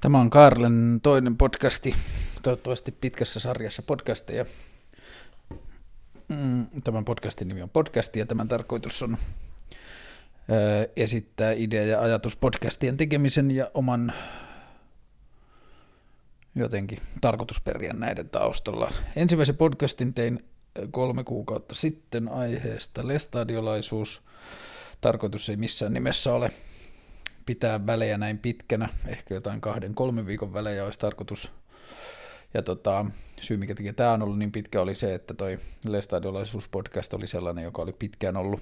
Tämä on Karlen toinen podcasti, toivottavasti pitkässä sarjassa podcasteja. Mm, tämän podcastin nimi on podcasti ja tämän tarkoitus on esittää idea ja ajatus podcastien tekemisen ja oman jotenkin tarkoitusperien näiden taustalla. Ensimmäisen podcastin tein kolme kuukautta sitten aiheesta lestadiolaisuus. Tarkoitus ei missään nimessä ole pitää välejä näin pitkänä, ehkä jotain kahden, kolmen viikon välejä olisi tarkoitus. Ja tota, syy, mikä teki tämä on ollut niin pitkä, oli se, että toi Lestadiolaisuus-podcast oli sellainen, joka oli pitkään ollut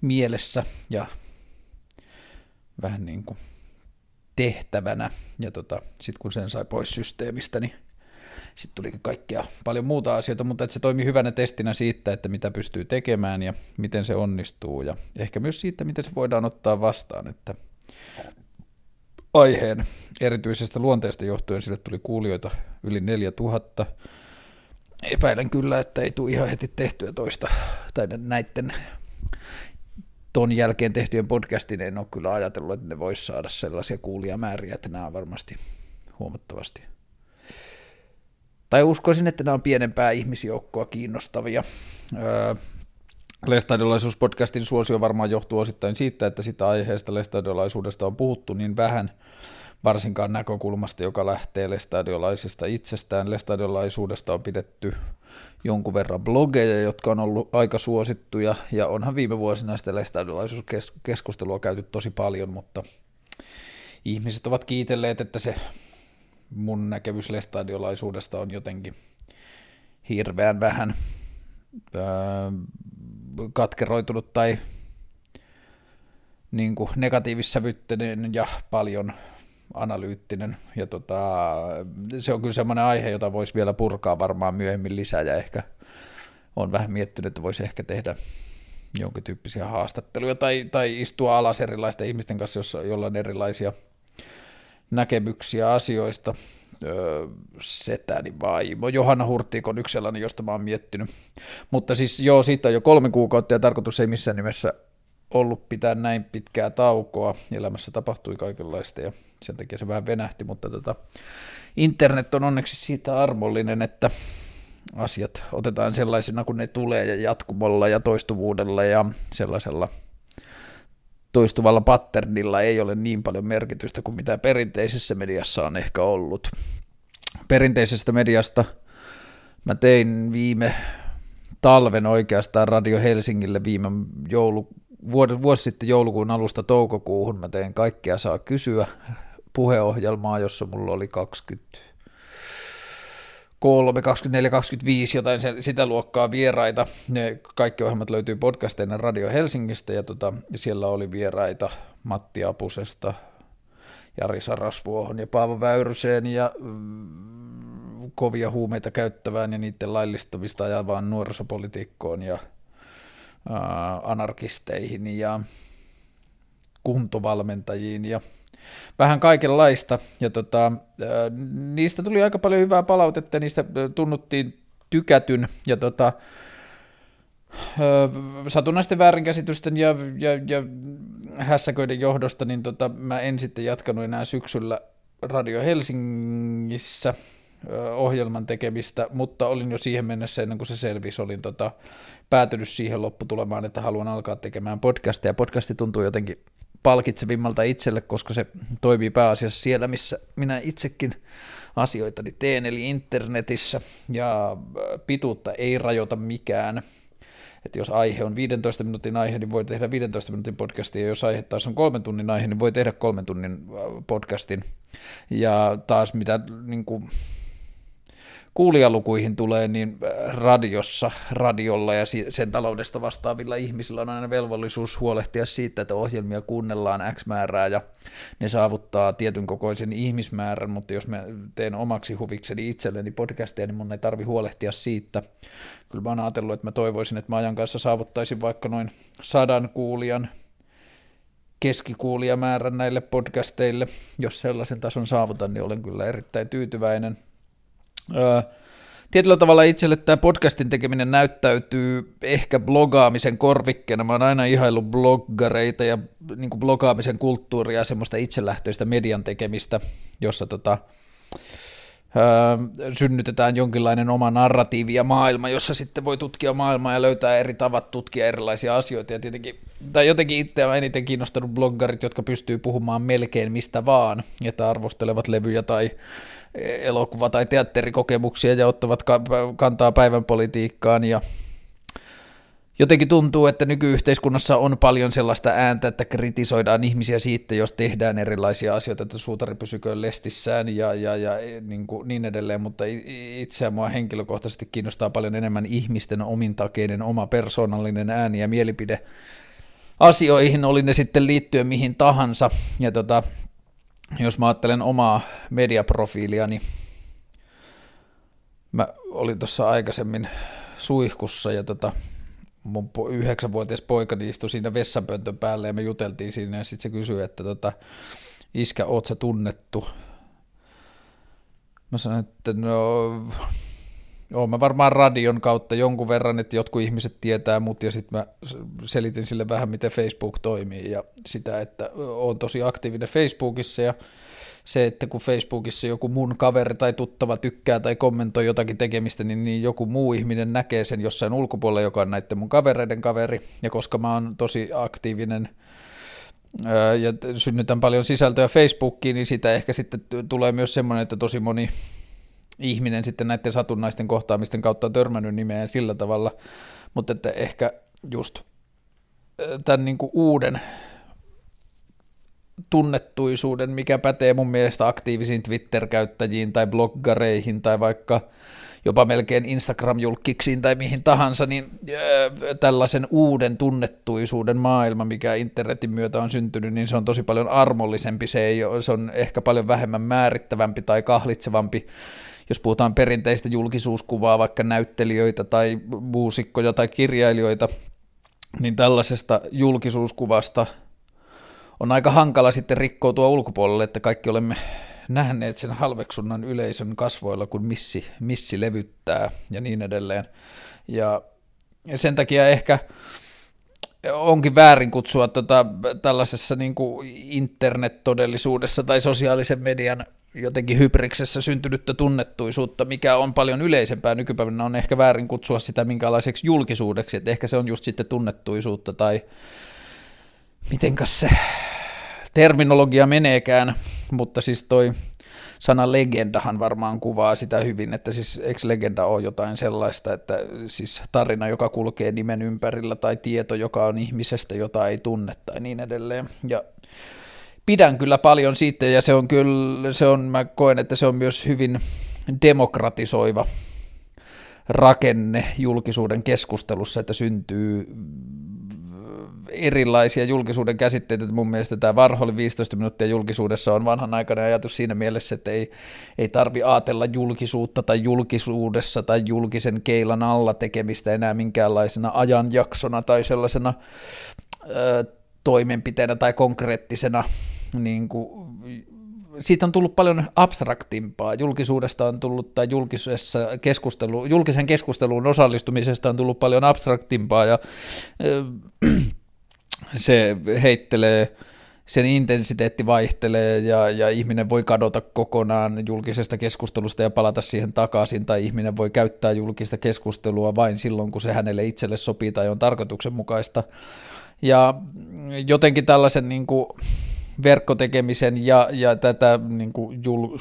mielessä ja vähän niin kuin tehtävänä. Ja tota, sitten kun sen sai pois systeemistä, niin sitten tuli kaikkea paljon muuta asioita, mutta että se toimi hyvänä testinä siitä, että mitä pystyy tekemään ja miten se onnistuu ja ehkä myös siitä, miten se voidaan ottaa vastaan, että aiheen erityisestä luonteesta johtuen sille tuli kuulijoita yli 4000. Epäilen kyllä, että ei tule ihan heti tehtyä toista, tai näiden ton jälkeen tehtyjen podcastin en ole kyllä ajatellut, että ne voisi saada sellaisia kuulijamääriä, että nämä on varmasti huomattavasti. Tai uskoisin, että nämä on pienempää ihmisjoukkoa kiinnostavia. Öö, Lestadiolaisuus-podcastin suosio varmaan johtuu osittain siitä, että sitä aiheesta lestadiolaisuudesta on puhuttu niin vähän, varsinkaan näkökulmasta, joka lähtee lestadiolaisista itsestään. Lestadiolaisuudesta on pidetty jonkun verran blogeja, jotka on ollut aika suosittuja, ja onhan viime vuosina sitä lestadiolaisuuskeskustelua käyty tosi paljon, mutta ihmiset ovat kiitelleet, että se mun näkemys lestadiolaisuudesta on jotenkin hirveän vähän öö, katkeroitunut tai niin kuin negatiivissävytteinen ja paljon analyyttinen. Ja tota, se on kyllä semmoinen aihe, jota voisi vielä purkaa varmaan myöhemmin lisää ja ehkä on vähän miettinyt, että voisi ehkä tehdä jonkin tyyppisiä haastatteluja tai, tai istua alas erilaisten ihmisten kanssa, joilla on erilaisia näkemyksiä asioista setäni vaimo. Johanna Hurtiik on yksi sellainen, josta mä oon miettinyt. Mutta siis joo, siitä on jo kolme kuukautta ja tarkoitus ei missään nimessä ollut pitää näin pitkää taukoa. Elämässä tapahtui kaikenlaista ja sen takia se vähän venähti, mutta tota, internet on onneksi siitä armollinen, että asiat otetaan sellaisena kuin ne tulee ja jatkumolla ja toistuvuudella ja sellaisella toistuvalla patternilla ei ole niin paljon merkitystä kuin mitä perinteisessä mediassa on ehkä ollut. Perinteisestä mediasta mä tein viime talven oikeastaan Radio Helsingille viime joulu, vuosi, sitten joulukuun alusta toukokuuhun. Mä tein kaikkea saa kysyä puheohjelmaa, jossa mulla oli 20 3, 24, 25, jotain sitä luokkaa vieraita. Ne kaikki ohjelmat löytyy podcasteina Radio Helsingistä ja tota, siellä oli vieraita Matti Apusesta, Jari Sarasvuohon ja Paavo Väyryseen ja mm, kovia huumeita käyttävään ja niiden laillistamista ajavaan nuorisopolitiikkoon ja ää, anarkisteihin ja kuntovalmentajiin ja vähän kaikenlaista, ja tota, niistä tuli aika paljon hyvää palautetta, niistä tunnuttiin tykätyn, ja tota, satunnaisten väärinkäsitysten ja, ja, ja hässäköiden johdosta, niin tota, mä en sitten jatkanut enää syksyllä Radio Helsingissä ohjelman tekemistä, mutta olin jo siihen mennessä, ennen kuin se selvisi, olin tota, päätynyt siihen lopputulemaan, että haluan alkaa tekemään podcastia, podcasti tuntuu jotenkin palkitsevimmalta itselle, koska se toimii pääasiassa siellä, missä minä itsekin asioitani teen, eli internetissä, ja äh, pituutta ei rajoita mikään. Että jos aihe on 15 minuutin aihe, niin voi tehdä 15 minuutin podcastin, ja jos aihe taas on kolmen tunnin aihe, niin voi tehdä kolmen tunnin äh, podcastin. Ja taas mitä niin kuin, kuulijalukuihin tulee, niin äh, radiossa, radiolla ja sen taloudesta vastaavilla ihmisillä on aina velvollisuus huolehtia siitä, että ohjelmia kuunnellaan X määrää ja ne saavuttaa tietyn kokoisen ihmismäärän, mutta jos mä teen omaksi huvikseni itselleni podcastia, niin mun ei tarvi huolehtia siitä. Kyllä mä oon ajatellut, että mä toivoisin, että mä ajan kanssa saavuttaisin vaikka noin sadan kuulijan keskikuulijamäärän näille podcasteille. Jos sellaisen tason saavutan, niin olen kyllä erittäin tyytyväinen – tietyllä tavalla itselle tämä podcastin tekeminen näyttäytyy ehkä blogaamisen korvikkeena. Mä oon aina ihaillut bloggareita ja niin blogaamisen kulttuuria ja semmoista itselähtöistä median tekemistä, jossa tota, öö, synnytetään jonkinlainen oma narratiivi ja maailma, jossa sitten voi tutkia maailmaa ja löytää eri tavat tutkia erilaisia asioita. Ja tietenkin, tai jotenkin itse on eniten kiinnostanut bloggarit, jotka pystyy puhumaan melkein mistä vaan, että arvostelevat levyjä tai elokuva- tai teatterikokemuksia ja ottavat kantaa päivän politiikkaan ja jotenkin tuntuu, että nykyyhteiskunnassa on paljon sellaista ääntä, että kritisoidaan ihmisiä siitä, jos tehdään erilaisia asioita, että suutari pysyköön lestissään ja, ja, ja niin, kuin, niin edelleen, mutta itseä mua henkilökohtaisesti kiinnostaa paljon enemmän ihmisten omintakeinen oma persoonallinen ääni ja mielipide asioihin, oli ne sitten liittyen mihin tahansa, ja tota, jos mä ajattelen omaa mediaprofiilia, niin mä olin tuossa aikaisemmin suihkussa ja tota, mun yhdeksänvuotias poika istui siinä vessanpöntön päälle ja me juteltiin siinä ja sitten se kysyi, että tota, iskä, oot sä tunnettu? Mä sanoin, että no, Joo, mä varmaan radion kautta jonkun verran, että jotkut ihmiset tietää mut ja sitten mä selitin sille vähän, miten Facebook toimii ja sitä, että on tosi aktiivinen Facebookissa ja se, että kun Facebookissa joku mun kaveri tai tuttava tykkää tai kommentoi jotakin tekemistä, niin, niin joku muu ihminen näkee sen jossain ulkopuolella, joka on näiden mun kavereiden kaveri, ja koska mä oon tosi aktiivinen ja synnytän paljon sisältöä Facebookiin, niin sitä ehkä sitten tulee myös semmoinen, että tosi moni ihminen sitten näiden satunnaisten kohtaamisten kautta on törmännyt nimeen sillä tavalla, mutta että ehkä just tämän niin kuin uuden tunnettuisuuden, mikä pätee mun mielestä aktiivisiin Twitter-käyttäjiin tai bloggareihin tai vaikka jopa melkein Instagram-julkiksiin tai mihin tahansa, niin tällaisen uuden tunnettuisuuden maailma, mikä internetin myötä on syntynyt, niin se on tosi paljon armollisempi, se, ei ole, se on ehkä paljon vähemmän määrittävämpi tai kahlitsevampi jos puhutaan perinteistä julkisuuskuvaa, vaikka näyttelijöitä tai muusikkoja tai kirjailijoita, niin tällaisesta julkisuuskuvasta on aika hankala sitten rikkoutua ulkopuolelle, että kaikki olemme nähneet sen halveksunnan yleisön kasvoilla, kun missi, missi levyttää ja niin edelleen. Ja sen takia ehkä onkin väärin kutsua tota, tällaisessa niin internet-todellisuudessa tai sosiaalisen median jotenkin hybriksessä syntynyttä tunnettuisuutta, mikä on paljon yleisempää nykypäivänä, on ehkä väärin kutsua sitä minkälaiseksi julkisuudeksi, että ehkä se on just sitten tunnettuisuutta tai mitenkäs se terminologia meneekään, mutta siis toi sana legendahan varmaan kuvaa sitä hyvin, että siis eikö legenda ole jotain sellaista, että siis tarina, joka kulkee nimen ympärillä tai tieto, joka on ihmisestä, jota ei tunne tai niin edelleen. Ja pidän kyllä paljon siitä ja se on kyllä, se on, mä koen, että se on myös hyvin demokratisoiva rakenne julkisuuden keskustelussa, että syntyy erilaisia julkisuuden käsitteitä. Mun mielestä tämä Varholi 15 minuuttia julkisuudessa on vanhanaikainen ajatus siinä mielessä, että ei, ei tarvi ajatella julkisuutta tai julkisuudessa tai julkisen keilan alla tekemistä enää minkäänlaisena ajanjaksona tai sellaisena ö, toimenpiteenä tai konkreettisena niin kuin, siitä on tullut paljon abstraktimpaa. Julkisuudesta on tullut, tai julkisessa keskustelu, julkisen keskusteluun osallistumisesta on tullut paljon abstraktimpaa, ja se heittelee, sen intensiteetti vaihtelee ja, ja ihminen voi kadota kokonaan julkisesta keskustelusta ja palata siihen takaisin, tai ihminen voi käyttää julkista keskustelua vain silloin, kun se hänelle itselle sopii tai on tarkoituksenmukaista. Ja jotenkin tällaisen niin kuin, verkkotekemisen ja, ja tätä niin kuin jul,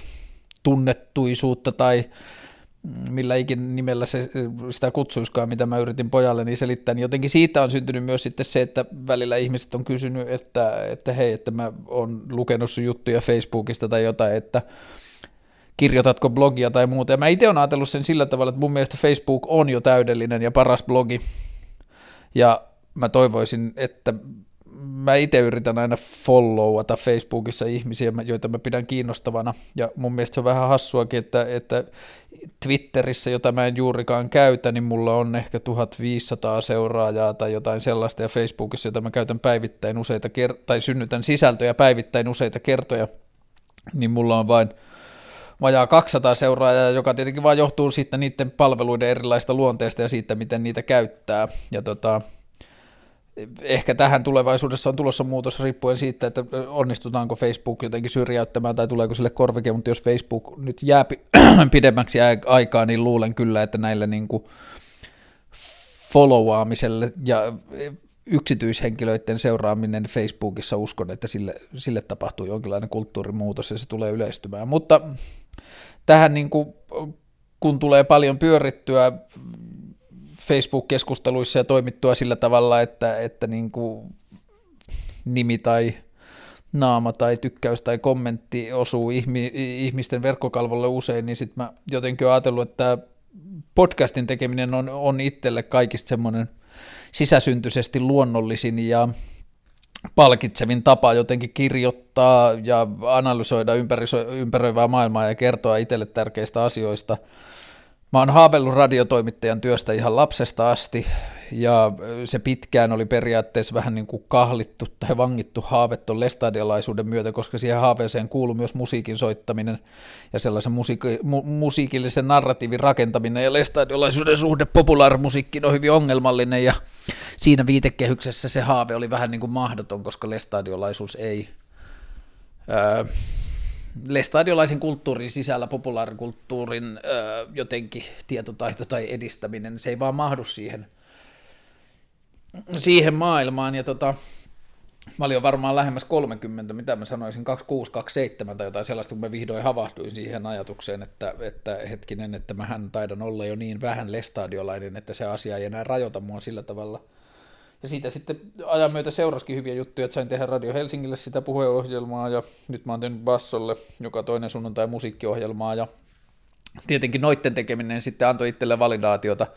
tunnettuisuutta tai millä ikin nimellä se, sitä kutsuiskaan, mitä mä yritin pojalle niin selittää, niin jotenkin siitä on syntynyt myös sitten se, että välillä ihmiset on kysynyt, että, että hei, että mä oon lukenut sun juttuja Facebookista tai jotain, että kirjoitatko blogia tai muuta. Ja mä itse olen ajatellut sen sillä tavalla, että mun mielestä Facebook on jo täydellinen ja paras blogi, ja mä toivoisin, että mä itse yritän aina followata Facebookissa ihmisiä, joita mä pidän kiinnostavana, ja mun mielestä se on vähän hassuakin, että, että Twitterissä, jota mä en juurikaan käytä, niin mulla on ehkä 1500 seuraajaa tai jotain sellaista, ja Facebookissa, jota mä käytän päivittäin useita kertoja, tai synnytän sisältöjä päivittäin useita kertoja, niin mulla on vain vajaa 200 seuraajaa, joka tietenkin vaan johtuu sitten niiden palveluiden erilaista luonteesta ja siitä, miten niitä käyttää. Ja tota, ehkä tähän tulevaisuudessa on tulossa muutos riippuen siitä, että onnistutaanko Facebook jotenkin syrjäyttämään tai tuleeko sille korvike, mutta jos Facebook nyt jää pidemmäksi aikaa, niin luulen kyllä, että näille niin kuin followaamiselle ja yksityishenkilöiden seuraaminen Facebookissa uskon, että sille, sille tapahtuu jonkinlainen kulttuurimuutos ja se tulee yleistymään. Mutta tähän niin kuin, kun tulee paljon pyörittyä Facebook-keskusteluissa ja toimittua sillä tavalla, että, että niin kuin nimi tai naama tai tykkäys tai kommentti osuu ihmisten verkkokalvolle usein, niin sitten mä jotenkin olen ajatellut, että podcastin tekeminen on, on itselle kaikista semmoinen sisäsyntyisesti luonnollisin ja palkitsevin tapa jotenkin kirjoittaa ja analysoida ympäröivää maailmaa ja kertoa itselle tärkeistä asioista – Mä oon haaveillut radiotoimittajan työstä ihan lapsesta asti, ja se pitkään oli periaatteessa vähän niin kuin kahlittu tai vangittu haavettu lestadialaisuuden myötä, koska siihen haaveeseen kuuluu myös musiikin soittaminen ja sellaisen musiiki, mu, musiikillisen narratiivin rakentaminen, ja lestadiolaisuuden suhde populaarimusiikkiin on hyvin ongelmallinen, ja siinä viitekehyksessä se haave oli vähän niin kuin mahdoton, koska lestadiolaisuus ei... Öö, lestadiolaisen kulttuurin sisällä populaarikulttuurin ö, jotenkin tietotaito tai edistäminen, se ei vaan mahdu siihen, siihen maailmaan, ja tota, mä olin varmaan lähemmäs 30, mitä mä sanoisin, 26, 27 tai jotain sellaista, kun mä vihdoin havahtuin siihen ajatukseen, että, että hetkinen, että mähän taidan olla jo niin vähän lestadiolainen, että se asia ei enää rajoita mua sillä tavalla – ja siitä sitten ajan myötä seuraskin hyviä juttuja, että sain tehdä Radio Helsingille sitä puheohjelmaa ja nyt mä oon tehnyt Bassolle joka toinen sunnuntai musiikkiohjelmaa ja tietenkin noitten tekeminen sitten antoi itselle validaatiota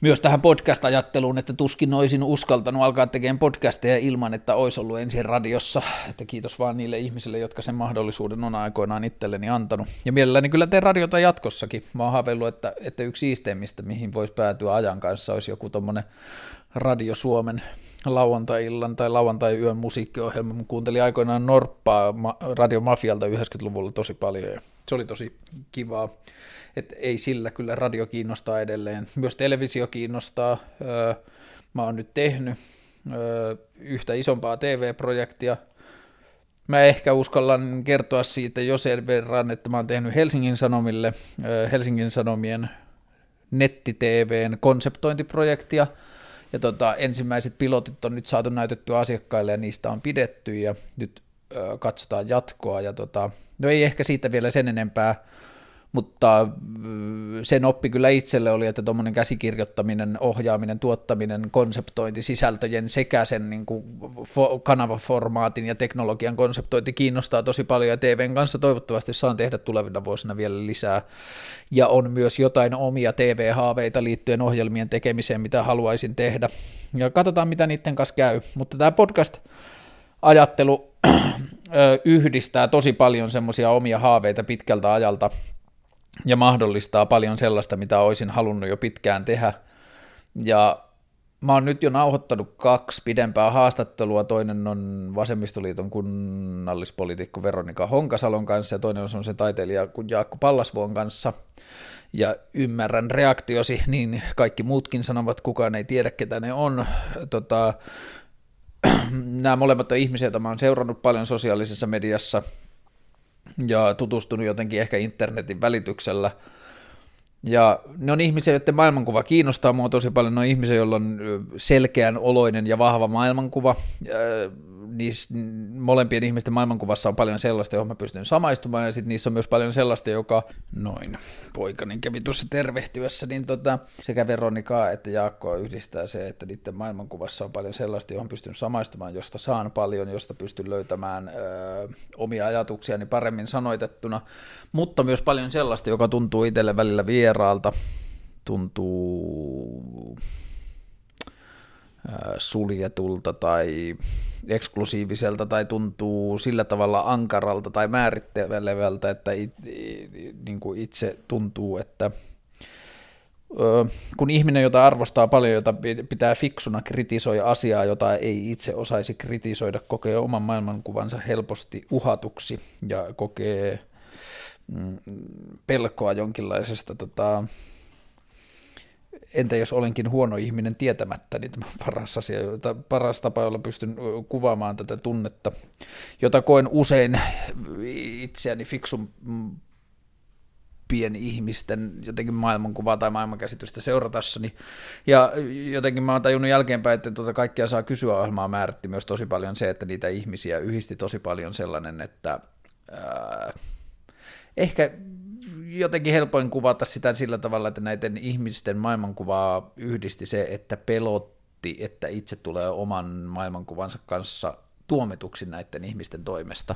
myös tähän podcast-ajatteluun, että tuskin olisin uskaltanut alkaa tekemään podcasteja ilman, että olisi ollut ensin radiossa, että kiitos vaan niille ihmisille, jotka sen mahdollisuuden on aikoinaan itselleni antanut. Ja mielelläni kyllä teen radiota jatkossakin. Mä oon että, että yksi iisteimmistä, mihin voisi päätyä ajan kanssa, olisi joku tommonen Radio Suomen lauantai-illan tai lauantai-yön musiikkiohjelma. Mä kuuntelin aikoinaan Norppaa Radio Mafialta 90-luvulla tosi paljon ja se oli tosi kivaa. Et ei sillä kyllä radio kiinnostaa edelleen. Myös televisio kiinnostaa. Mä oon nyt tehnyt yhtä isompaa TV-projektia. Mä ehkä uskallan kertoa siitä jo sen verran, että mä oon tehnyt Helsingin Sanomille Helsingin Sanomien netti-TVn konseptointiprojektia – ja tota, ensimmäiset pilotit on nyt saatu näytettyä asiakkaille ja niistä on pidetty ja nyt ö, katsotaan jatkoa. Ja tota, no ei ehkä siitä vielä sen enempää mutta sen oppi kyllä itselle oli, että tuommoinen käsikirjoittaminen, ohjaaminen, tuottaminen, konseptointi, sisältöjen sekä sen niin kuin kanavaformaatin ja teknologian konseptointi kiinnostaa tosi paljon ja TVn kanssa toivottavasti saan tehdä tulevina vuosina vielä lisää. Ja on myös jotain omia TV-haaveita liittyen ohjelmien tekemiseen, mitä haluaisin tehdä. Ja katsotaan, mitä niiden kanssa käy. Mutta tämä podcast-ajattelu yhdistää tosi paljon semmoisia omia haaveita pitkältä ajalta, ja mahdollistaa paljon sellaista, mitä olisin halunnut jo pitkään tehdä. Ja mä oon nyt jo nauhoittanut kaksi pidempää haastattelua. Toinen on Vasemmistoliiton kunnallispoliitikko Veronika Honkasalon kanssa ja toinen on se taiteilija Jaakko Pallasvuon kanssa. Ja ymmärrän reaktiosi, niin kaikki muutkin sanovat, kukaan ei tiedä, ketä ne on. Tota, nämä molemmat on ihmisiä, joita mä oon seurannut paljon sosiaalisessa mediassa – ja tutustunut jotenkin ehkä internetin välityksellä. Ja ne on ihmisiä, joiden maailmankuva kiinnostaa mua tosi paljon. Ne on ihmisiä, joilla on selkeän oloinen ja vahva maailmankuva niissä molempien ihmisten maailmankuvassa on paljon sellaista, johon mä pystyn samaistumaan, ja sitten niissä on myös paljon sellaista, joka, noin, poikani kävi tuossa tervehtyessä, niin tota, sekä Veronika että Jaakko yhdistää se, että niiden maailmankuvassa on paljon sellaista, johon pystyn samaistumaan, josta saan paljon, josta pystyn löytämään ö, omia ajatuksiani paremmin sanoitettuna, mutta myös paljon sellaista, joka tuntuu itselle välillä vieraalta, tuntuu suljetulta tai eksklusiiviselta tai tuntuu sillä tavalla ankaralta tai määrittelevältä, että it, niin kuin itse tuntuu, että kun ihminen, jota arvostaa paljon, jota pitää fiksuna kritisoida asiaa, jota ei itse osaisi kritisoida, kokee oman maailmankuvansa helposti uhatuksi ja kokee mm, pelkoa jonkinlaisesta, tota, entä jos olenkin huono ihminen tietämättä, niin tämä paras asia, paras tapa, jolla pystyn kuvaamaan tätä tunnetta, jota koen usein itseäni fiksun pieni ihmisten jotenkin maailmankuvaa tai maailmankäsitystä seuratassani. Ja jotenkin mä oon tajunnut jälkeenpäin, että tuota kaikkia saa kysyä ohjelmaa määritti myös tosi paljon se, että niitä ihmisiä yhdisti tosi paljon sellainen, että ää, ehkä jotenkin helpoin kuvata sitä sillä tavalla, että näiden ihmisten maailmankuvaa yhdisti se, että pelotti, että itse tulee oman maailmankuvansa kanssa tuomituksi näiden ihmisten toimesta.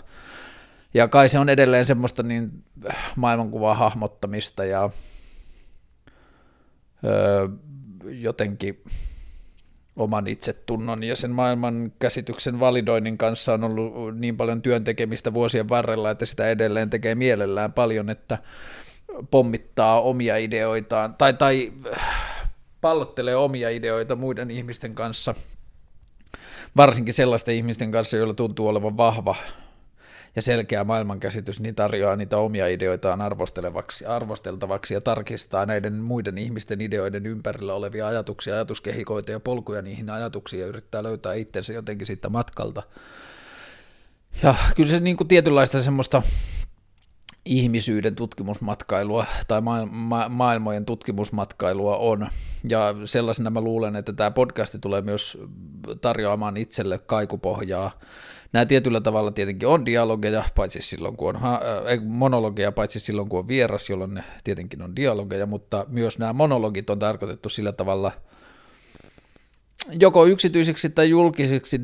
Ja kai se on edelleen semmoista niin maailmankuvaa hahmottamista ja öö, jotenkin oman itsetunnon ja sen maailman käsityksen validoinnin kanssa on ollut niin paljon työntekemistä vuosien varrella, että sitä edelleen tekee mielellään paljon, että pommittaa omia ideoitaan tai, tai pallottelee omia ideoita muiden ihmisten kanssa, varsinkin sellaisten ihmisten kanssa, joilla tuntuu olevan vahva ja selkeä maailmankäsitys, niin tarjoaa niitä omia ideoitaan arvostelevaksi, arvosteltavaksi ja tarkistaa näiden muiden ihmisten ideoiden ympärillä olevia ajatuksia, ajatuskehikoita ja polkuja niihin ajatuksiin ja yrittää löytää itsensä jotenkin siitä matkalta. Ja kyllä se niin kuin tietynlaista semmoista ihmisyyden tutkimusmatkailua tai ma- maailmojen tutkimusmatkailua on. Ja sellaisena mä luulen, että tämä podcasti tulee myös tarjoamaan itselle kaikupohjaa Nämä tietyllä tavalla tietenkin on dialogeja, paitsi silloin kun on ha- äh, monologeja, paitsi silloin kun on vieras, jolloin ne tietenkin on dialogeja, mutta myös nämä monologit on tarkoitettu sillä tavalla joko yksityisiksi tai julkisiksi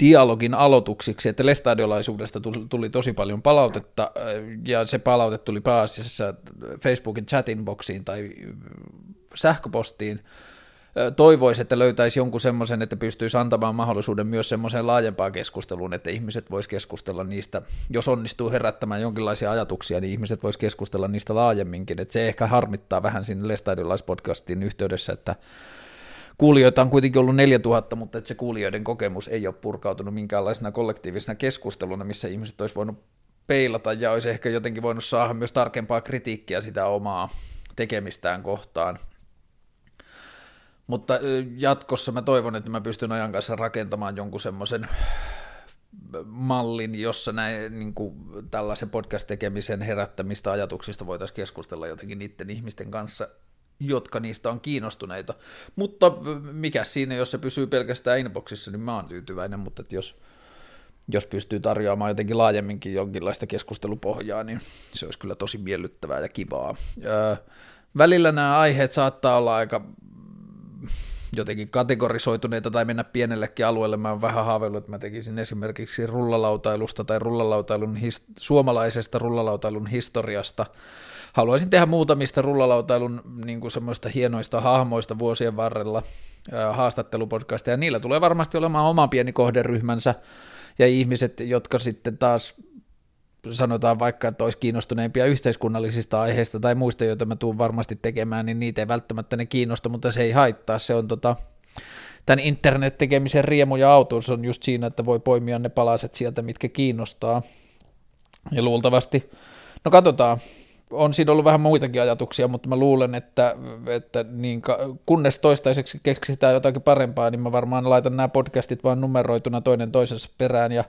dialogin aloituksiksi, että lestadiolaisuudesta tuli tosi paljon palautetta, äh, ja se palaute tuli pääasiassa Facebookin chatinboxiin tai sähköpostiin, toivoisi, että löytäisi jonkun semmoisen, että pystyisi antamaan mahdollisuuden myös semmoiseen laajempaan keskusteluun, että ihmiset vois keskustella niistä, jos onnistuu herättämään jonkinlaisia ajatuksia, niin ihmiset vois keskustella niistä laajemminkin, että se ehkä harmittaa vähän siinä Lestadiolaispodcastin yhteydessä, että kuulijoita on kuitenkin ollut 4000, mutta että se kuulijoiden kokemus ei ole purkautunut minkäänlaisena kollektiivisena keskusteluna, missä ihmiset olisi voinut peilata ja olisi ehkä jotenkin voinut saada myös tarkempaa kritiikkiä sitä omaa tekemistään kohtaan. Mutta jatkossa mä toivon, että mä pystyn ajan kanssa rakentamaan jonkun semmoisen mallin, jossa näin, niin kuin, tällaisen podcast-tekemisen herättämistä ajatuksista voitaisiin keskustella jotenkin niiden ihmisten kanssa, jotka niistä on kiinnostuneita. Mutta mikä siinä, jos se pysyy pelkästään inboxissa, niin mä oon tyytyväinen, mutta että jos, jos pystyy tarjoamaan jotenkin laajemminkin jonkinlaista keskustelupohjaa, niin se olisi kyllä tosi miellyttävää ja kivaa. Öö, välillä nämä aiheet saattaa olla aika jotenkin kategorisoituneita tai mennä pienellekin alueelle. Mä oon vähän haaveillut, että mä tekisin esimerkiksi rullalautailusta tai rullalautailun his- suomalaisesta rullalautailun historiasta. Haluaisin tehdä muutamista rullalautailun niin kuin semmoista hienoista hahmoista vuosien varrella haastattelupodcasteja, ja niillä tulee varmasti olemaan oma pieni kohderyhmänsä, ja ihmiset, jotka sitten taas sanotaan vaikka, että olisi kiinnostuneempia yhteiskunnallisista aiheista tai muista, joita mä tuun varmasti tekemään, niin niitä ei välttämättä ne kiinnosta, mutta se ei haittaa. Se on tota, tämän internet-tekemisen riemu ja autuus on just siinä, että voi poimia ne palaset sieltä, mitkä kiinnostaa. Ja luultavasti, no katsotaan, on siinä ollut vähän muitakin ajatuksia, mutta mä luulen, että, että niin, kunnes toistaiseksi keksitään jotakin parempaa, niin mä varmaan laitan nämä podcastit vaan numeroituna toinen toisensa perään ja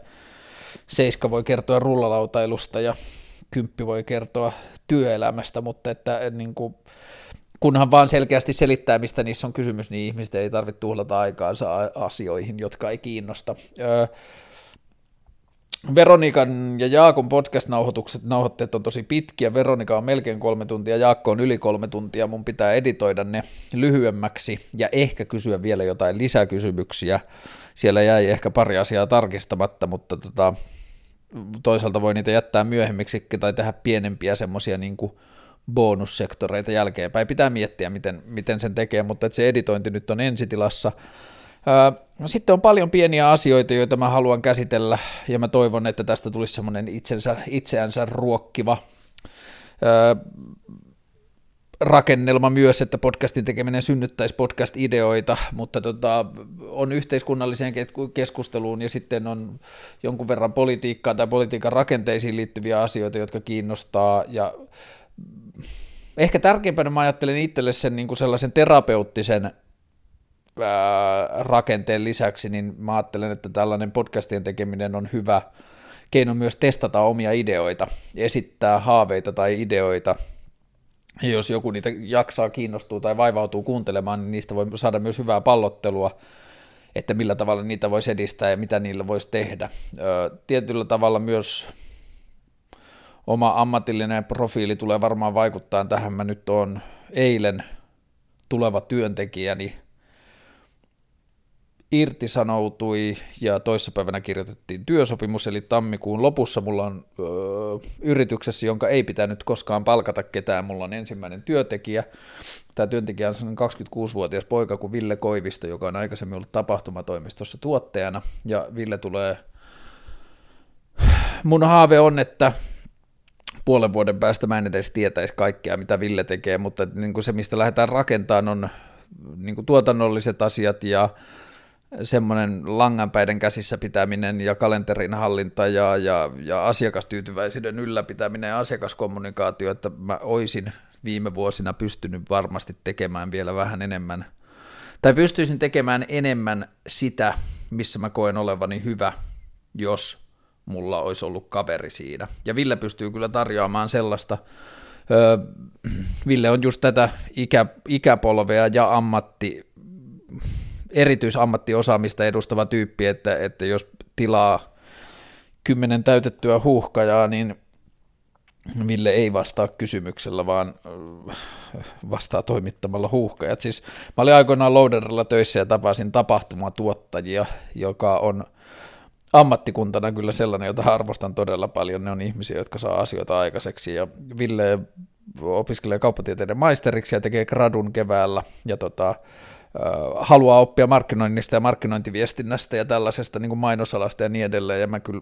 Seiska voi kertoa rullalautailusta ja Kymppi voi kertoa työelämästä, mutta että niin kuin, kunhan vaan selkeästi selittää, mistä niissä on kysymys, niin ihmiset ei tarvitse tuhlata aikaansa asioihin, jotka ei kiinnosta. Öö, Veronikan ja Jaakon podcast-nauhoitukset, nauhoitteet on tosi pitkiä, Veronika on melkein kolme tuntia, Jaakko on yli kolme tuntia, mun pitää editoida ne lyhyemmäksi ja ehkä kysyä vielä jotain lisäkysymyksiä, siellä jäi ehkä pari asiaa tarkistamatta, mutta tota, toisaalta voi niitä jättää myöhemmiksi tai tehdä pienempiä semmoisia niin bonussektoreita jälkeenpäin. Pitää miettiä, miten, miten sen tekee, mutta se editointi nyt on ensitilassa. Sitten on paljon pieniä asioita, joita mä haluan käsitellä, ja mä toivon, että tästä tulisi semmoinen itsensä, itseänsä ruokkiva rakennelma myös, että podcastin tekeminen synnyttäisi podcast-ideoita, mutta tota, on yhteiskunnalliseen keskusteluun ja sitten on jonkun verran politiikkaa tai politiikan rakenteisiin liittyviä asioita, jotka kiinnostaa ja ehkä tärkeimpänä mä ajattelen itselle sen niin kuin sellaisen terapeuttisen ää, rakenteen lisäksi, niin mä ajattelen, että tällainen podcastien tekeminen on hyvä keino myös testata omia ideoita, esittää haaveita tai ideoita, ja jos joku niitä jaksaa, kiinnostuu tai vaivautuu kuuntelemaan, niin niistä voi saada myös hyvää pallottelua, että millä tavalla niitä voisi edistää ja mitä niillä voisi tehdä. Tietyllä tavalla myös oma ammatillinen profiili tulee varmaan vaikuttaa tähän. Mä nyt on eilen tuleva työntekijäni irtisanoutui ja toissapäivänä kirjoitettiin työsopimus, eli tammikuun lopussa mulla on öö, yrityksessä, jonka ei pitänyt koskaan palkata ketään, mulla on ensimmäinen työntekijä. Tämä työntekijä on 26-vuotias poika kuin Ville Koivisto, joka on aikaisemmin ollut tapahtumatoimistossa tuottajana, ja Ville tulee, mun haave on, että puolen vuoden päästä mä en edes tietäisi kaikkea, mitä Ville tekee, mutta niin kuin se, mistä lähdetään rakentamaan, on niin kuin tuotannolliset asiat ja semmoinen langanpäiden käsissä pitäminen ja kalenterin hallinta ja, ja, ja asiakastyytyväisyyden ylläpitäminen ja asiakaskommunikaatio, että mä oisin viime vuosina pystynyt varmasti tekemään vielä vähän enemmän, tai pystyisin tekemään enemmän sitä, missä mä koen olevani hyvä, jos mulla olisi ollut kaveri siinä. Ja Ville pystyy kyllä tarjoamaan sellaista, öö, Ville on just tätä ikä, ikäpolvea ja ammatti, erityisammattiosaamista edustava tyyppi, että, että jos tilaa kymmenen täytettyä huuhkajaa, niin Ville ei vastaa kysymyksellä, vaan vastaa toimittamalla huuhkajat. Siis mä olin aikoinaan Loaderilla töissä ja tapasin tapahtumatuottajia, joka on ammattikuntana kyllä sellainen, jota arvostan todella paljon. Ne on ihmisiä, jotka saa asioita aikaiseksi. Ja Ville opiskelee kauppatieteiden maisteriksi ja tekee gradun keväällä. Ja tota, haluaa oppia markkinoinnista ja markkinointiviestinnästä ja tällaisesta niin kuin mainosalasta ja niin edelleen, ja mä kyllä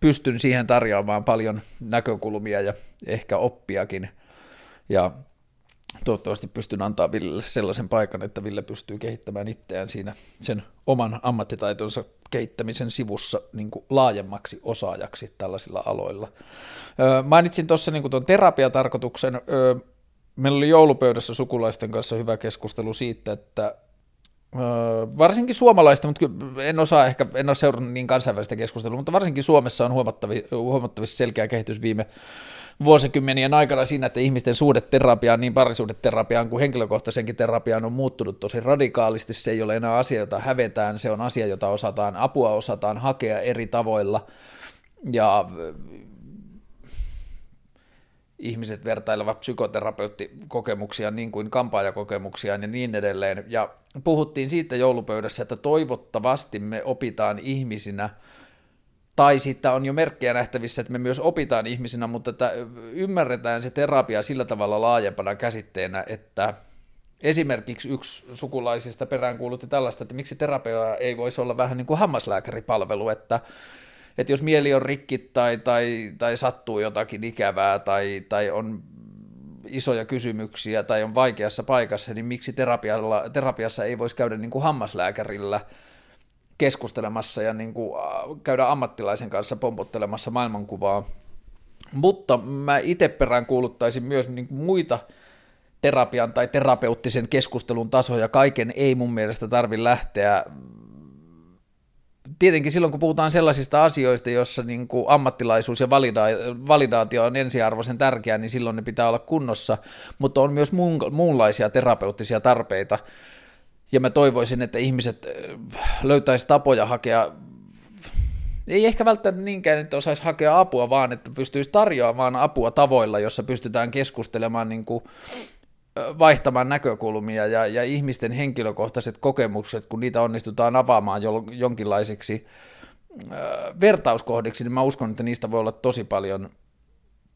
pystyn siihen tarjoamaan paljon näkökulmia ja ehkä oppiakin, ja toivottavasti pystyn antaa Villelle sellaisen paikan, että Ville pystyy kehittämään itseään siinä sen oman ammattitaitonsa kehittämisen sivussa niin kuin laajemmaksi osaajaksi tällaisilla aloilla. Mainitsin tuossa niin tuon terapiatarkoituksen, meillä oli joulupöydässä sukulaisten kanssa hyvä keskustelu siitä, että varsinkin suomalaista, mutta en osaa ehkä, en ole seurannut niin kansainvälistä keskustelua, mutta varsinkin Suomessa on huomattavi, huomattavasti selkeä kehitys viime vuosikymmenien aikana siinä, että ihmisten suhdeterapiaan, niin parisuhdeterapiaan kuin henkilökohtaisenkin terapiaan on muuttunut tosi radikaalisti. Se ei ole enää asia, jota hävetään, se on asia, jota osataan, apua osataan hakea eri tavoilla. Ja ihmiset vertailevat psykoterapeutikokemuksia niin kuin kampaajakokemuksia ja niin edelleen. Ja puhuttiin siitä joulupöydässä, että toivottavasti me opitaan ihmisinä, tai sitten on jo merkkejä nähtävissä, että me myös opitaan ihmisinä, mutta että ymmärretään se terapia sillä tavalla laajempana käsitteenä, että esimerkiksi yksi sukulaisista peräänkuulutti tällaista, että miksi terapia ei voisi olla vähän niin kuin hammaslääkäripalvelu, että että jos mieli on rikki tai, tai, tai sattuu jotakin ikävää tai, tai on isoja kysymyksiä tai on vaikeassa paikassa, niin miksi terapialla, terapiassa ei voisi käydä niin kuin hammaslääkärillä keskustelemassa ja niin kuin käydä ammattilaisen kanssa pompottelemassa maailmankuvaa. Mutta mä itse perään kuuluttaisin myös niin kuin muita terapian tai terapeuttisen keskustelun tasoja. Kaiken ei mun mielestä tarvi lähteä tietenkin silloin, kun puhutaan sellaisista asioista, joissa niin ammattilaisuus ja valida- validaatio on ensiarvoisen tärkeää, niin silloin ne pitää olla kunnossa, mutta on myös muun, muunlaisia terapeuttisia tarpeita, ja mä toivoisin, että ihmiset löytäisi tapoja hakea, ei ehkä välttämättä niinkään, että osaisi hakea apua, vaan että pystyisi tarjoamaan apua tavoilla, jossa pystytään keskustelemaan niin kuin vaihtamaan näkökulmia ja, ja ihmisten henkilökohtaiset kokemukset, kun niitä onnistutaan avaamaan jo, jonkinlaiseksi äh, vertauskohdiksi, niin mä uskon, että niistä voi olla tosi paljon,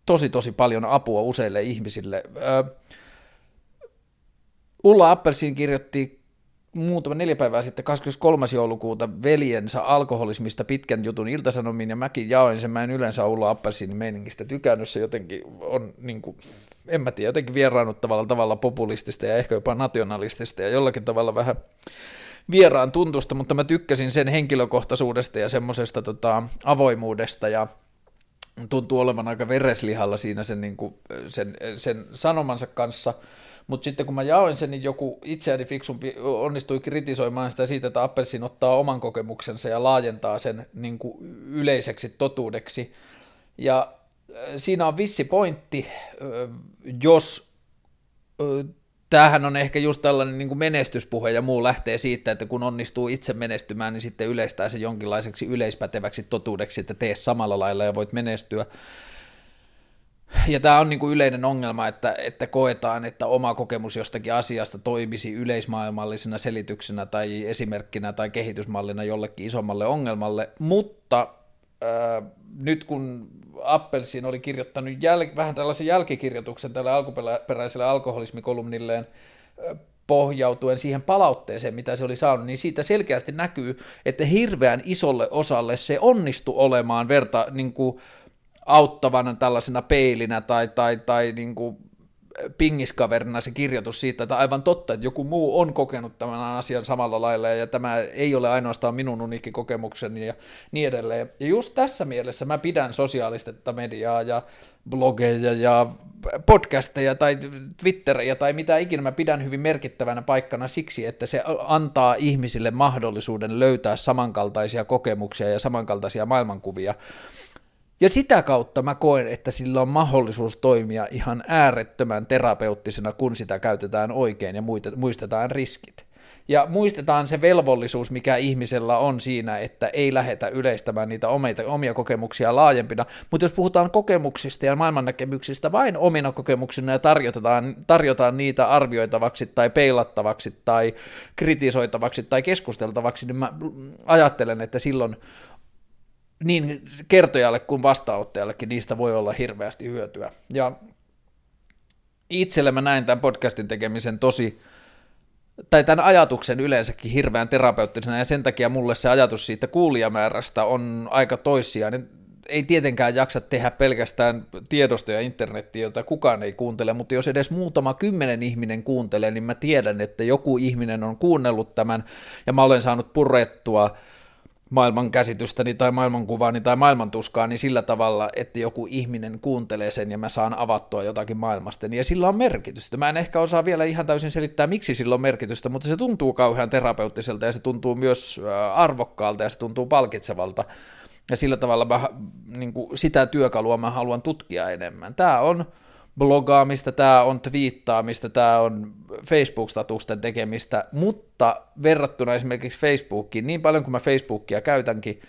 tosi tosi paljon apua useille ihmisille. Äh, Ulla Appelsin kirjoitti muutama neljä päivää sitten, 23. joulukuuta, veljensä alkoholismista pitkän jutun iltasanomiin, ja mäkin jaoin sen, mä en yleensä ollut appelsiinin meiningistä tykännyt, se jotenkin on, niin kuin, en mä tiedä, jotenkin vieraannuttavalla tavalla populistista ja ehkä jopa nationalistista, ja jollakin tavalla vähän vieraan tuntusta, mutta mä tykkäsin sen henkilökohtaisuudesta ja semmoisesta tota, avoimuudesta, ja tuntuu olevan aika vereslihalla siinä sen, niin kuin, sen, sen sanomansa kanssa, mutta sitten kun mä jaoin sen, niin joku itseäni fiksumpi onnistui kritisoimaan sitä siitä, että Appelsin ottaa oman kokemuksensa ja laajentaa sen niin kuin yleiseksi totuudeksi. Ja siinä on vissi pointti, jos tämähän on ehkä just tällainen niin kuin menestyspuhe ja muu lähtee siitä, että kun onnistuu itse menestymään, niin sitten yleistää se jonkinlaiseksi yleispäteväksi totuudeksi, että tee samalla lailla ja voit menestyä. Ja tämä on niin kuin yleinen ongelma, että, että koetaan, että oma kokemus jostakin asiasta toimisi yleismaailmallisena selityksenä tai esimerkkinä tai kehitysmallina jollekin isommalle ongelmalle, mutta äh, nyt kun Appelsin oli kirjoittanut jäl- vähän tällaisen jälkikirjoituksen tälle alkuperäiselle alkoholismikolumnilleen äh, pohjautuen siihen palautteeseen, mitä se oli saanut, niin siitä selkeästi näkyy, että hirveän isolle osalle se onnistui olemaan verta, niin kuin, auttavana tällaisena peilinä tai, tai, tai niin kuin pingiskaverina se kirjoitus siitä, että aivan totta, että joku muu on kokenut tämän asian samalla lailla ja tämä ei ole ainoastaan minun uniikki kokemukseni ja niin edelleen. Ja just tässä mielessä mä pidän sosiaalista mediaa ja blogeja ja podcasteja tai Twitteriä tai mitä ikinä mä pidän hyvin merkittävänä paikkana siksi, että se antaa ihmisille mahdollisuuden löytää samankaltaisia kokemuksia ja samankaltaisia maailmankuvia ja sitä kautta mä koen, että sillä on mahdollisuus toimia ihan äärettömän terapeuttisena, kun sitä käytetään oikein ja muistetaan riskit. Ja muistetaan se velvollisuus, mikä ihmisellä on siinä, että ei lähetä yleistämään niitä omia, omia kokemuksia laajempina. Mutta jos puhutaan kokemuksista ja maailmannäkemyksistä vain omina kokemuksina ja tarjotaan, tarjotaan niitä arvioitavaksi tai peilattavaksi tai kritisoitavaksi tai keskusteltavaksi, niin mä ajattelen, että silloin niin kertojalle kuin vastaanottajallekin niistä voi olla hirveästi hyötyä. Ja itselle mä näin tämän podcastin tekemisen tosi, tai tämän ajatuksen yleensäkin hirveän terapeuttisena, ja sen takia mulle se ajatus siitä kuulijamäärästä on aika toissijainen. Ei tietenkään jaksa tehdä pelkästään tiedostoja ja internettiä, jota kukaan ei kuuntele, mutta jos edes muutama kymmenen ihminen kuuntelee, niin mä tiedän, että joku ihminen on kuunnellut tämän, ja mä olen saanut purettua maailman käsitystäni tai maailmankuvaani tai maailmantuskaani sillä tavalla, että joku ihminen kuuntelee sen ja mä saan avattua jotakin maailmasta, ja sillä on merkitystä. Mä en ehkä osaa vielä ihan täysin selittää, miksi sillä on merkitystä, mutta se tuntuu kauhean terapeuttiselta ja se tuntuu myös arvokkaalta ja se tuntuu palkitsevalta. Ja sillä tavalla mä, niin kuin, sitä työkalua mä haluan tutkia enemmän. Tämä on blogaamista, tämä on twiittaamista, tämä on Facebook-statusten tekemistä, mutta verrattuna esimerkiksi Facebookiin, niin paljon kuin mä Facebookia käytänkin,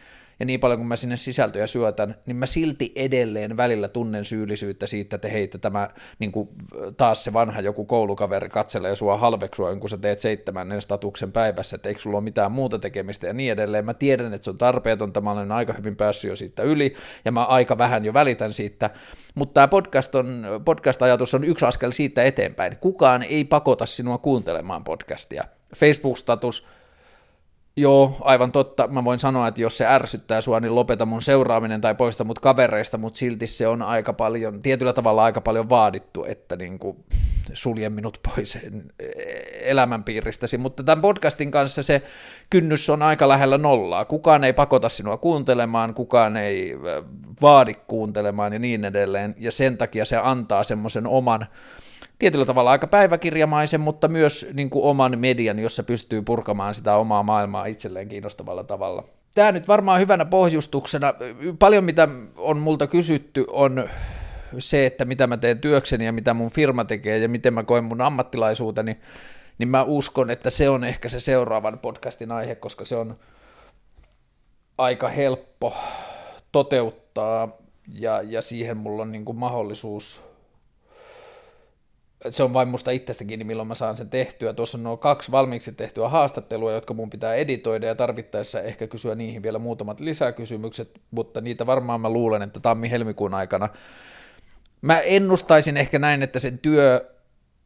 ja niin paljon kuin mä sinne sisältöjä syötän, niin mä silti edelleen välillä tunnen syyllisyyttä siitä, että hei, että tämä niin kuin taas se vanha joku koulukaveri katselee sua halveksua, kun sä teet seitsemännen statuksen päivässä, että eikö sulla ole mitään muuta tekemistä ja niin edelleen. Mä tiedän, että se on tarpeetonta, mä olen aika hyvin päässyt jo siitä yli, ja mä aika vähän jo välitän siitä, mutta tämä podcast on, podcast-ajatus on yksi askel siitä eteenpäin. Kukaan ei pakota sinua kuuntelemaan podcastia. Facebook-status, Joo, aivan totta. Mä voin sanoa, että jos se ärsyttää sua, niin lopeta mun seuraaminen tai poista mut kavereista, mutta silti se on aika paljon, tietyllä tavalla aika paljon vaadittu, että niin kuin sulje minut pois elämänpiiristäsi. Mutta tämän podcastin kanssa se kynnys on aika lähellä nollaa. Kukaan ei pakota sinua kuuntelemaan, kukaan ei vaadi kuuntelemaan ja niin edelleen. Ja sen takia se antaa semmoisen oman tietyllä tavalla aika päiväkirjamaisen, mutta myös niin kuin oman median, jossa pystyy purkamaan sitä omaa maailmaa itselleen kiinnostavalla tavalla. Tämä nyt varmaan hyvänä pohjustuksena. Paljon mitä on multa kysytty on se, että mitä mä teen työkseni ja mitä mun firma tekee ja miten mä koen mun ammattilaisuuteni, niin mä uskon, että se on ehkä se seuraavan podcastin aihe, koska se on aika helppo toteuttaa ja, ja siihen mulla on niin kuin mahdollisuus se on vain musta itsestä kiinni, milloin mä saan sen tehtyä. Tuossa on nuo kaksi valmiiksi tehtyä haastattelua, jotka mun pitää editoida ja tarvittaessa ehkä kysyä niihin vielä muutamat lisäkysymykset, mutta niitä varmaan mä luulen, että tammi-helmikuun aikana. Mä ennustaisin ehkä näin, että sen työ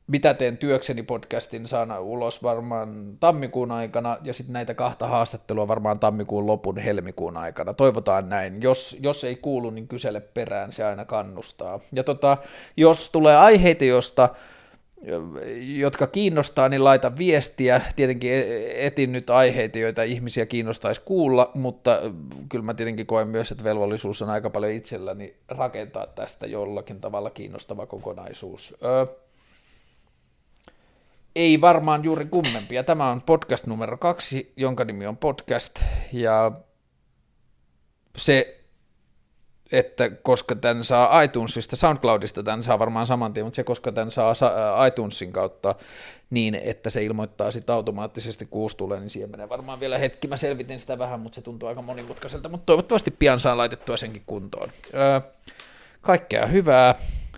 mitä teen työkseni podcastin saan ulos varmaan tammikuun aikana, ja sitten näitä kahta haastattelua varmaan tammikuun lopun helmikuun aikana. Toivotaan näin. Jos, jos ei kuulu, niin kysele perään, se aina kannustaa. Ja tota, jos tulee aiheita, josta jotka kiinnostaa, niin laita viestiä. Tietenkin e-, etin nyt aiheita, joita ihmisiä kiinnostaisi kuulla, mutta kyllä mä tietenkin koen myös, että velvollisuus on aika paljon itselläni rakentaa tästä jollakin tavalla kiinnostava kokonaisuus. Öö, ei varmaan juuri kummempia. Tämä on podcast numero kaksi, jonka nimi on podcast, ja se että koska tämän saa iTunesista, SoundCloudista tämän saa varmaan saman tien, mutta se koska tämän saa iTunesin kautta niin, että se ilmoittaa sitten automaattisesti, kun uusi tulee, niin siihen menee varmaan vielä hetki. Mä selvitin sitä vähän, mutta se tuntuu aika monimutkaiselta, mutta toivottavasti pian saa laitettua senkin kuntoon. Öö, kaikkea hyvää.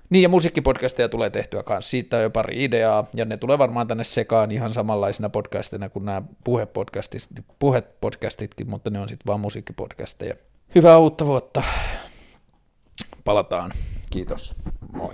Niin, ja musiikkipodcasteja tulee tehtyä kanssa. Siitä on jo pari ideaa, ja ne tulee varmaan tänne sekaan ihan samanlaisina podcastina kuin nämä puhepodcastit, puhepodcastitkin, mutta ne on sitten vaan musiikkipodcasteja. Hyvää uutta vuotta! Palataan. Kiitos. Moi.